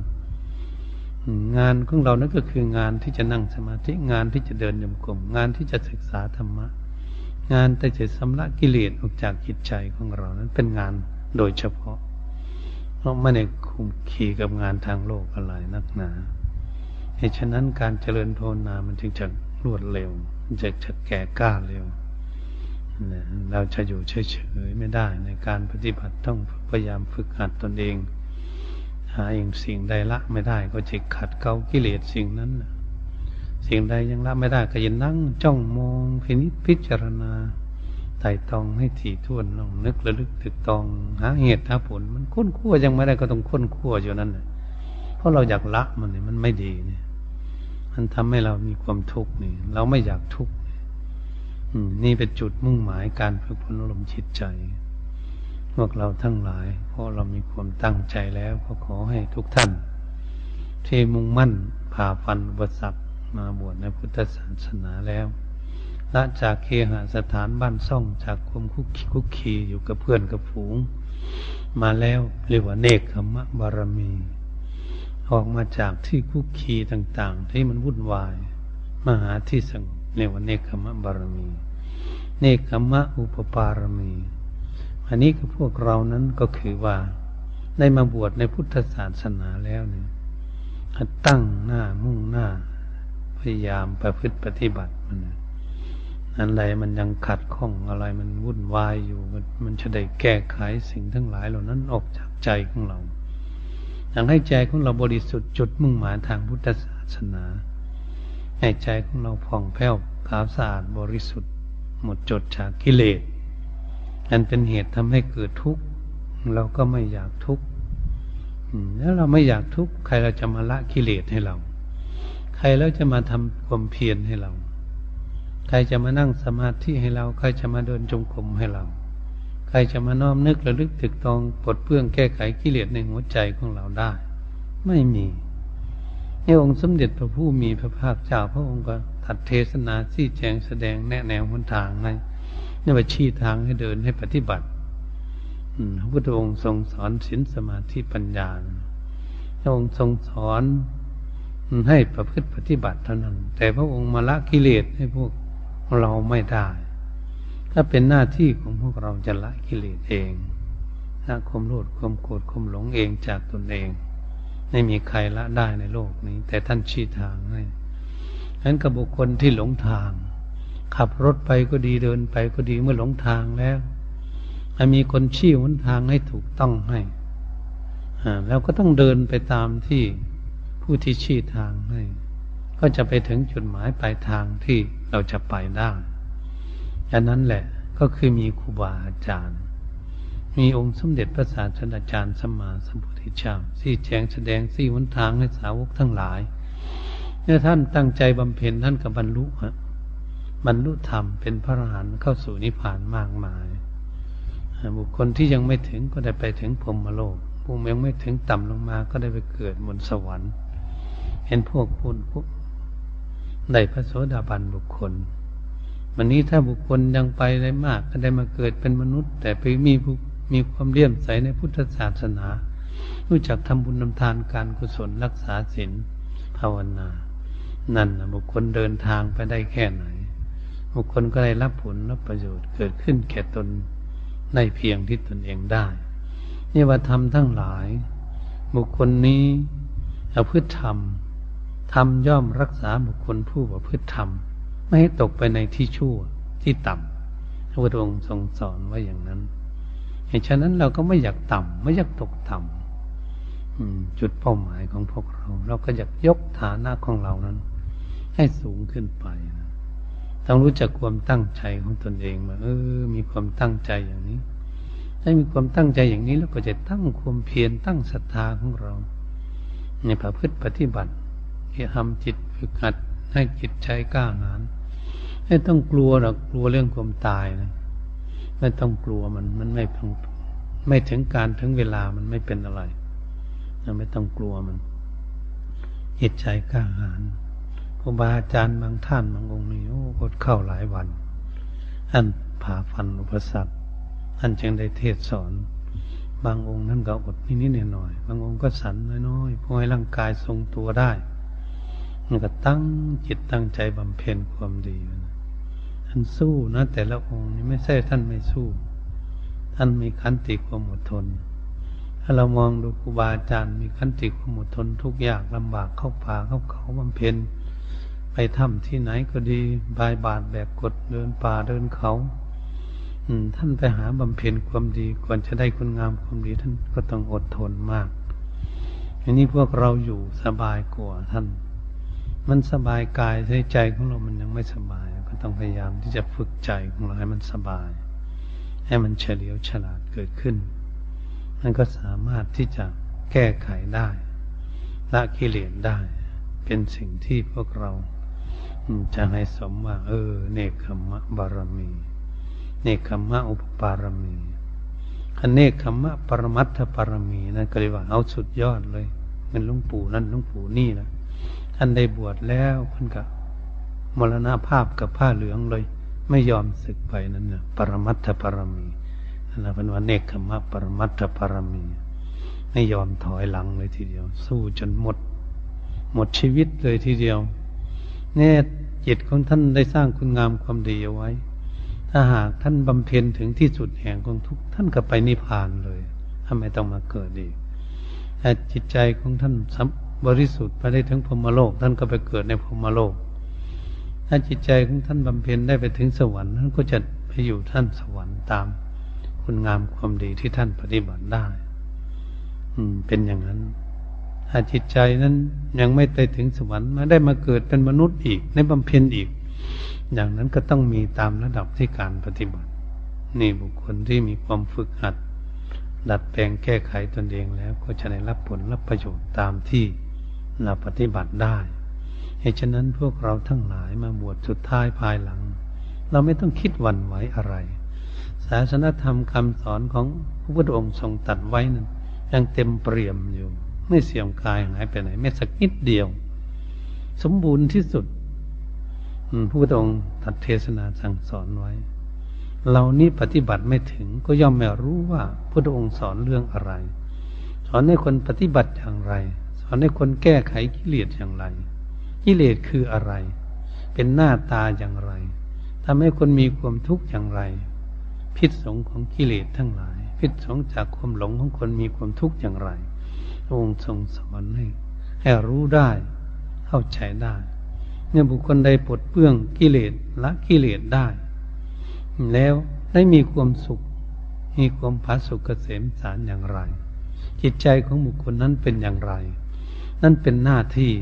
งานของเรานั่นก็คืองานที่จะนั่งสมาธิงานที่จะเดินยมกลมงานที่จะศึกษาธรรมะ งานแต่จะสำละกิเลสออกจากจิตใจของเรานั้นเป็นงานโดยเฉพาะเพราะไม่ได้คุมขี่กับงานทางโลกอะไรนักหนาเหตุฉะนั้นการเจริญภาวนามันจึงจะรวดเร็วจะจะแก่กล้าเร็วเราจะอยู่เฉยๆไม่ได้ในการปฏิบัติต้องพยายามฝึกหัดตนเอง หาเองสิ่งใดละไม่ได้ ก็จะขัดเกากิเลสสิ่งนั้นสิ่งใดยังละไม่ได้ก็ยังนั่งจ้องมองพินิจพิจารณาไต่ตองให้ถี่ถ้วนลองนึกระลึกตึกตองหาเหตุหาผล มันค้นคั่วยังไม่ได้ก็ต้องค้นคั่วอยู่นั่นเพราะเราอยากละมันเนี่ยมันไม่ดีเนี่ย มันทำให้เรามีความทุกข์นี่เราไม่อยากทุกข์นี่เป็นจุดมุ่งหมายการฝึกฝนอารมณ์จิตใจ พวกเราทั้งหลาย เพราะเรามีความตั้งใจแล้วก็ขอให้ทุกท่าน ที่มุ่งมั่นผ่าฟันอุปสรรคมาบวชในพุทธศาสนาแล้วละจากเคหสถานบ้านซ่องจากความคุกคีคุกคีอยู่กับเพื่อนกับฝูง มาแล้วเรียกว่าเนคขมะบารมี ออกมาจากที่คุกคีต่างๆ ที่มันวุ่นวายมาหาที่สงบเรียกว่าเนคขมะบารมี เนคขมะอุปปารมี อันนี้ก็พวกเรานั้นก็คือว่าได้มาบวชในพุทธศาสนาแล้วเนี่ยตั้งหน้ามุ่งหน้า พยายามประพฤติปฏิบัติมันอะไรมันยังขัดข้องอะไรมันวุ่นวายอยู่ มันจะได้แก้ไขสิ่งทั้งหลายเหล่านั้นออกจากใจของเราอยากให้ใจของเราบริสุทธิ์จุดมุ่งหมายทางพุทธศาสนาให้ใจของเราผ่องแผ้วขาวสะอาดบริสุทธิ์ หมดจดจากกิเลส อันเป็นเหตุทำให้เกิดทุกข์เราก็ไม่อยากทุกข์แล้วเราไม่อยากทุกข์ใครเราจะมาละกิเลสให้เรา ใครแล้วจะมาทำความเพียรให้เรา ใครจะมานั่งสมาธิให้เรา ใครจะมาเดินจงกรมให้เรา ใครจะมาน้อมนึกระลึกตึกตองปลดเปลื้องแก้ไขกิเลสในหัวใจของเราได้ ไม่มีนี่องค์สมเด็จพระผู้มีพระภาคเจ้าพระองค์ก็ถัดเทศนาที่แจงแสดงแนะแนวหนทางใน นี่ว่าชี้ทางให้เดินให้ปฏิบัติพระพุทธองค์ทรงสอนศีลสมาธิปัญญาพระองค์ทรงสอนให้ประพฤติปฏิบัติเท่านั้น แต่พระองค์มาละกิเลสให้พวกเราไม่ได้ ถ้าเป็นหน้าที่ของพวกเราจะละกิเลสเองละความโลภความโกรธความหลงเองจากตนเอง ไม่มีใครละได้ในโลกนี้ แต่ท่านชี้ทางให้ฉะนั้นกับบุคคลที่หลงทาง ขับรถไปก็ดีเดินไปก็ดีเมื่อหลงทางแล้วมีคนชี้หนทางให้ถูกต้องให้แล้วก็ต้องเดินไปตามที่ผู้ที่ชี้ทางให้ ก็จะไปถึงจุดหมายปลายทางที่เราจะไปได้อันนั้นแหละก็คือมีครูบาอาจารย์ มีองค์สมเด็จพระศาสดาจารย์สมมาสมุทธิเจ้าที่แจงแสดงสี่วันทางให้สาวกทั้งหลายเมื่อท่านตั้งใจบำเพ็ญท่านกับบรรลุฮะ บรรลุธรรมเป็นพระอรหันต์เข้าสู่นิพพานมากมาย บุคคลที่ยังไม่ถึงก็ได้ไปถึงพรมโลกผู้ยังไม่ถึงต่ำลงมาก็ได้ไปเกิดบนสวรรค์ เห็นพวกพูนพวกได้พระโสดาบันบุคคล วันนี้ถ้าบุคคลยังไปได้มากก็ได้มาเกิดเป็นมนุษย์ แต่ไปมีมีความเลี่ยมใสในพุทธศาสนา รู้จักทำบุญนำทานการกุศลรักษาศีลภาวนา นั่นนะบุคคลเดินทางไปได้แค่ไหน บุคคลก็ได้รับผลรับประโยชน์เกิดขึ้นแก่ตนในเพียงที่ตนเองได้นี่ว่าทำทั้งหลาย บุคคลนี้เอาพืชธรรมทำย่อมรักษาบุคคลผู้ประพฤติธรรม ไม่ให้ตกไปในที่ชั่วที่ต่ำพระพุทธองค์ทรงสอนไว้อย่างนั้นเหตุฉะนั้นเราก็ไม่อยากต่ำไม่อยากตกต่ำจุดเป้าหมายของพวกเรา เราก็อยากยกฐานะของเรานั้น ให้สูงขึ้นไปนะ ต้องรู้จักความตั้งใจของตนเองว่าเออ มีความตั้งใจอย่างนี้ ถ้ามีความตั้งใจอย่างนี้เราก็จะตั้งความเพียรตั้งศรัทธาของเรา ในประพฤติปฏิบัติที่ทำจิตฝึกหัดให้จิตใจกล้าหาญให้ต้องกลัวหรอกกลัวเรื่องความตายนะไม่ต้องกลัวมันมันไม่ไม่ถึงการถึงเวลามันไม่เป็นอะไรเราไม่ต้องกลัวมันจิตใจกล้าหาญ ครูบาอาจารย์บางท่านบางองค์นี่โอ้กดเข้าหลายวันท่านผ่าฟันอุปสรรคท่านจึงได้เทศสอน บางองค์ท่านก็อดนิดๆหน่อยๆบางองค์ก็สันน้อยๆเพื่อให้ร่างกายทรงตัวได้มันก็ตั้งจิตตั้งใจบำเพ็ญความดีท่านสู้นะ แต่ละองค์นี่ไม่ใช่ท่านไม่สู้ ท่านมีขันติความอดทน ถ้าเรามองดูครูบาอาจารย์มีขันติความอดทนทุกอย่างลำบากเข้าป่าเข้าเขาบำเพ็ญ ไปถ้ำที่ไหนก็ดีบายบาทแบกกดเดินป่าเดินเขาท่านไปหาบำเพ็ญความดีก่อนจะได้คุณงามความดีท่านก็ต้องอดทนมากอันนี้พวกเราอยู่สบายกว่าท่าน มันสบายกายใช้ใจของเรามันยังไม่สบาย ก็ต้องพยายามที่จะฝึกใจของเราให้มันสบาย ให้มันเฉลียวฉลาดเกิดขึ้น มันก็สามารถที่จะแก้ไขได้ละกิเลสได้ เป็นสิ่งที่พวกเรา จะให้สมว่า เออ เนคขมะบารมี เนคขมะอุปปารมีอันเนคขมะปรมัตถปารมีนั่นก็เรียกว่าเอาสุดยอดเลยเป็นลุงปู่นั่นลุงปู่นี่นะท่านได้บวชแล้วเพิ่นกับมรณาภาพกับผ้าเหลืองเลย ไม่ยอมศึกไปนั่นนะปรมัตถปารมีนั่นนะเป็นว่าเนคขมะปรมัตถปารมี ไม่ยอมถอยหลังเลยทีเดียว สู้จนหมด หมดชีวิตเลยทีเดียว เนี่ยจิตของท่านได้สร้างคุณงามความดีเอาไว้ ถ้าหากท่านบำเพ็ญถึงที่สุดแห่งของทุกท่านก็ไปนิพพานเลยทำไมต้องมาเกิดอีกแต่จิตใจของท่านบริสุทธิ์ไปได้ถึงพรมโลก ท่านก็ไปเกิดในพรมโลก ถ้าจิตใจของท่านบำเพ็ญได้ไปถึงสวรรค์ท่านก็จะไปอยู่ท่านสวรรค์ตาม คุณงามความดีที่ท่านปฏิบัติได้ อืม เป็นอย่างนั้น ถ้าจิตใจนั้นยังไม่ไปถึงสวรรค์มาได้มาเกิดเป็นมนุษย์อีกในบำเพ็ญอีก อย่างนั้นก็ต้องมีตามระดับที่การปฏิบัติ นี่บุคคลที่มีความฝึกหัด ดัดแปลงแก้ไขตนเองแล้วก็จะได้รับผลรับประโยชน์ตามที่เราปฏิบัติได้เหตุฉะนั้นพวกเราทั้งหลายมาบวชสุดท้ายภายหลัง เราไม่ต้องคิดวันไหวอะไรศาสนธรรมคำสอนของพระพุทธองค์ทรงตัดไว้นั้นยังเต็มเปี่ยมอยู่ ไม่เสื่อมกายหายไปไหนแม้สักนิดเดียว สมบูรณ์ที่สุดพระพุทธองค์ตัดเทศนาสั่งสอนไว้ เรานี้ปฏิบัติไม่ถึงก็ย่อมไม่รู้ว่าพระพุทธองค์สอนเรื่องอะไร สอนให้คนปฏิบัติอย่างไร สอนให้คนแก้ไขกิเลสอย่างไร กิเลสคืออะไร เป็นหน้าตาอย่างไรทำให้คนมีความทุกข์อย่างไร พิษสงของกิเลสทั้งหลาย พิษสงจากความหลงของคนมีความทุกข์อย่างไร องค์ทรงสอนให้ให้รู้ได้ เข้าใจได้เนี่ยบุคคลใดปลดเปื้องกิเลสละกิเลสได้ แล้วได้มีความสุข มีความผาสุกเกษมสารอย่างไร จิตใจของบุคคลนั้นเป็นอย่างไร นั่นเป็นหน้าที่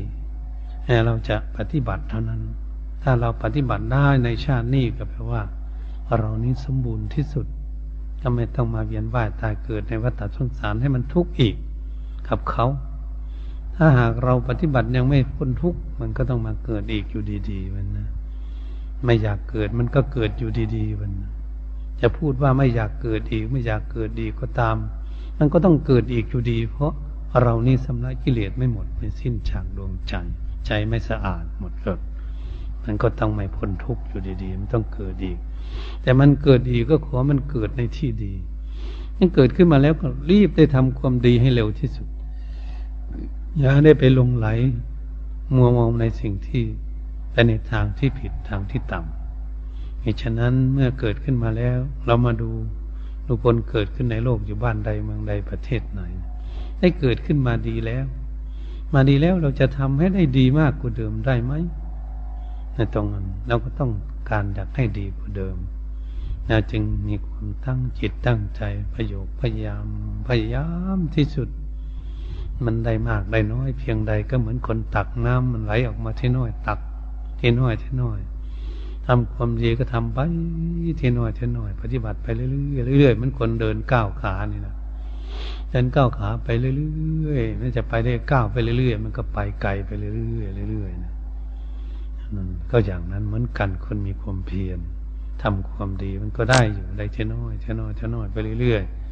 เราจะปฏิบัติเท่านั้น ถ้าเราปฏิบัติได้ในชาตินี้ก็แปลว่า เรานี้สมบูรณ์ที่สุดก็ไม่ต้องมาเวียนว่ายตายเกิดในวัฏสงสารให้มันทุกข์อีก กับเขา ถ้าหากเราปฏิบัติยังไม่พ้นทุกข์มันก็ต้องมาเกิดอีกอยู่ดีๆมันนะไม่อยากเกิดมันก็เกิดอยู่ดีๆมันนะจะพูดว่าไม่อยากเกิดอีก ไม่อยากเกิดดีก็ตาม มันก็ต้องเกิดอีกอยู่ดี เพราะเรานี่สำลักกิเลสไม่หมดไม่สิ้นฉากดวงใจใจไม่สะอาดหมดเกิดมันก็ต้องไม่พ้นทุกข์อยู่ดีๆ มันต้องเกิดอีก แต่มันเกิดอีกก็ขอมันเกิดในที่ดีมันเกิดขึ้นมาแล้วก็รีบได้ทำความดีให้เร็วที่สุด อย่าได้ไปลงไหล มัวมองในสิ่งที่ไปในทางที่ผิดทางที่ต่ำเหตุฉะนั้นเมื่อเกิดขึ้นมาแล้ว เรามาดูทุกคนเกิดขึ้นในโลกอยู่บ้านใดเมืองใดประเทศไหน ได้เกิดขึ้นมาดีแล้ว มาดีแล้วเราจะทำให้ได้ดีมากกว่าเดิมได้ไหมในตรงนั้นเราก็ต้องการอยากให้ดีกว่าเดิมเราจึงมีความตั้งจิตตั้งใจประโยคพยายามพยายามที่สุด มันได้มากได้น้อย เพียงใดก็เหมือนคนตักน้ำมันไหลออกมาที่น้อย ตักที่น้อยที่น้อยทำความดีก็ทำไปที่น้อยที่น้อย ปฏิบัติไปเรื่อยๆเรื่อยๆมันคนเดินก้าวขานี่นะเดินก้าวขาไปเรื่อยๆมันจะไปได้ก้าวไปเรื่อยๆมันก็ไปไกลไปเรื่อยๆเรื่อยๆนะนั่นก็อย่างนั้นเหมือนกันคนมีความเพียรทำความดีมันก็ได้อยู่ได้เท่น้อยเท่น้อยเท่น้อยไปเรื่อยๆ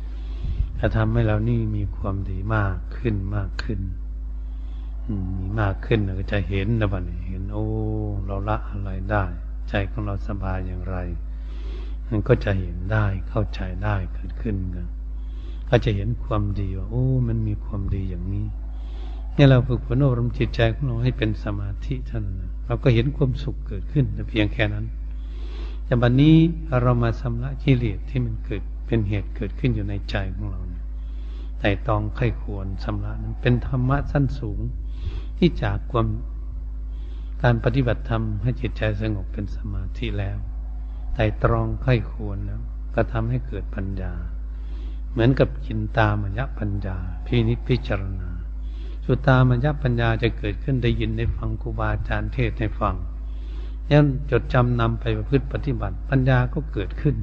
จะทำให้เรานี่มีความดีมากขึ้นมากขึ้นมีมากขึ้นเราก็จะเห็นนะบัดนี้เห็น โอ้ เราละอะไรได้ ใจของเราสบายอย่างไรมันก็จะเห็นได้เข้าใจได้เกิดขึ้นกันก็จะเห็นความดีว่าโอ้ มันมีความดีอย่างนี้เนี่ยเราฝึกฝนอบรมจิตใจของเราให้เป็นสมาธิท่านั้นเราก็เห็นความสุขเกิดขึ้นแต่เพียงแค่นั้น แต่บัดนนี้เรามาชำระกิเลสที่มันเกิดเป็นเหตุเกิดขึ้นอยู่ในใจของเรา แต่ตองไข้ควรสำระนั้นเป็นธรรมะสั้นสูงที่จากความการปฏิบัติธรรมให้จิตใจสงบเป็นสมาธิแล้วแต่ตรองไข้ควรแล้วก็ทำให้เกิดปัญญา เหมือนกับจินตามยปัญญา พินิจพิจารณา สุตามยปัญญาจะเกิดขึ้นได้ยินได้ฟังครูบาอาจารย์เทศให้ฟังยันจดจำนำไปประพฤติปฏิบัติปัญญาก็เกิดขึ้น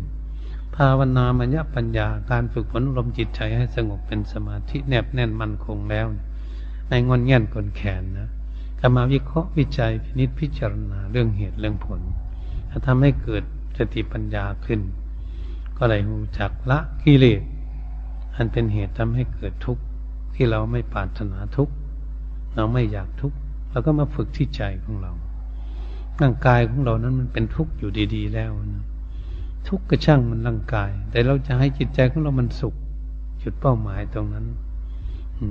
ภาวนามัญญปัญญาการฝึกฝนลมจิตใจให้สงบเป็นสมาธิแนบแน่นมั่นคงแล้ว ในงอนแง่นกลแขนนะจะมาวิเคราะห์วิจัยพินิจพิจารณาเรื่องเหตุเรื่องผลถ้าทำให้เกิดสติปัญญาขึ้น ก็เลยรู้จักละกิเลสอันเป็นเหตุทำให้เกิดทุกข์ที่เราไม่ปรารถนาทุกข์เราไม่อยากทุกข์เราก็มาฝึกที่ใจของเราร่างกายของเรานั้นมันเป็นทุกข์อยู่ดี ๆ แล้วนะ ทุกข์ก็ช่างมันร่างกาย แต่เราจะให้จิตใจของเรามันสุข จุดเป้าหมายตรงนั้น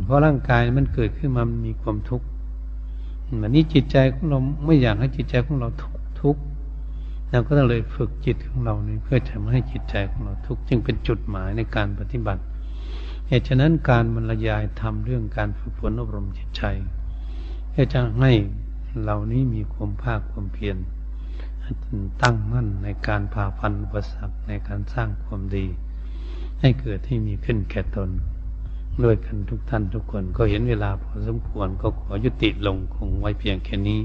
เพราะร่างกายมันเกิดขึ้นมามันมีความทุกข์วันนี้จิตใจของเราไม่อยากให้จิตใจของเราทุกทุกเราก็เลยฝึกจิตของเราเนี่เพื่อทำให้จิตใจของเราทุกจึงเป็นจุดหมายในการปฏิบัติ เหตุฉะนั้นการบรรยายทำเรื่องการฝึกฝนอบรมจิตใจเพื่อจะให้เหล่านี้มีความภาคความเพียร ตั้งมั่นในการพาพันอุปสรรคในการสร้างความดี ให้เกิดให้มีขึ้นแก่ตนด้วยกันทุกท่านทุกคนก็เห็นเวลาพอสมควรก็ขอยุติลงคงไว้เพียงแค่นี้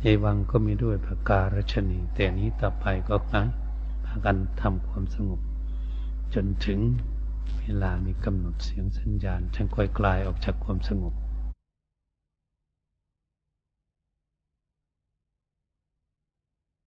เอวังก็มีด้วยประการชนี แต่นี้ต่อไปก็ครั้งพากันทำความสงบ จนถึงเวลามีกำหนดเสียงสัญญาณช่างค่อยกลายออกจากความสงบ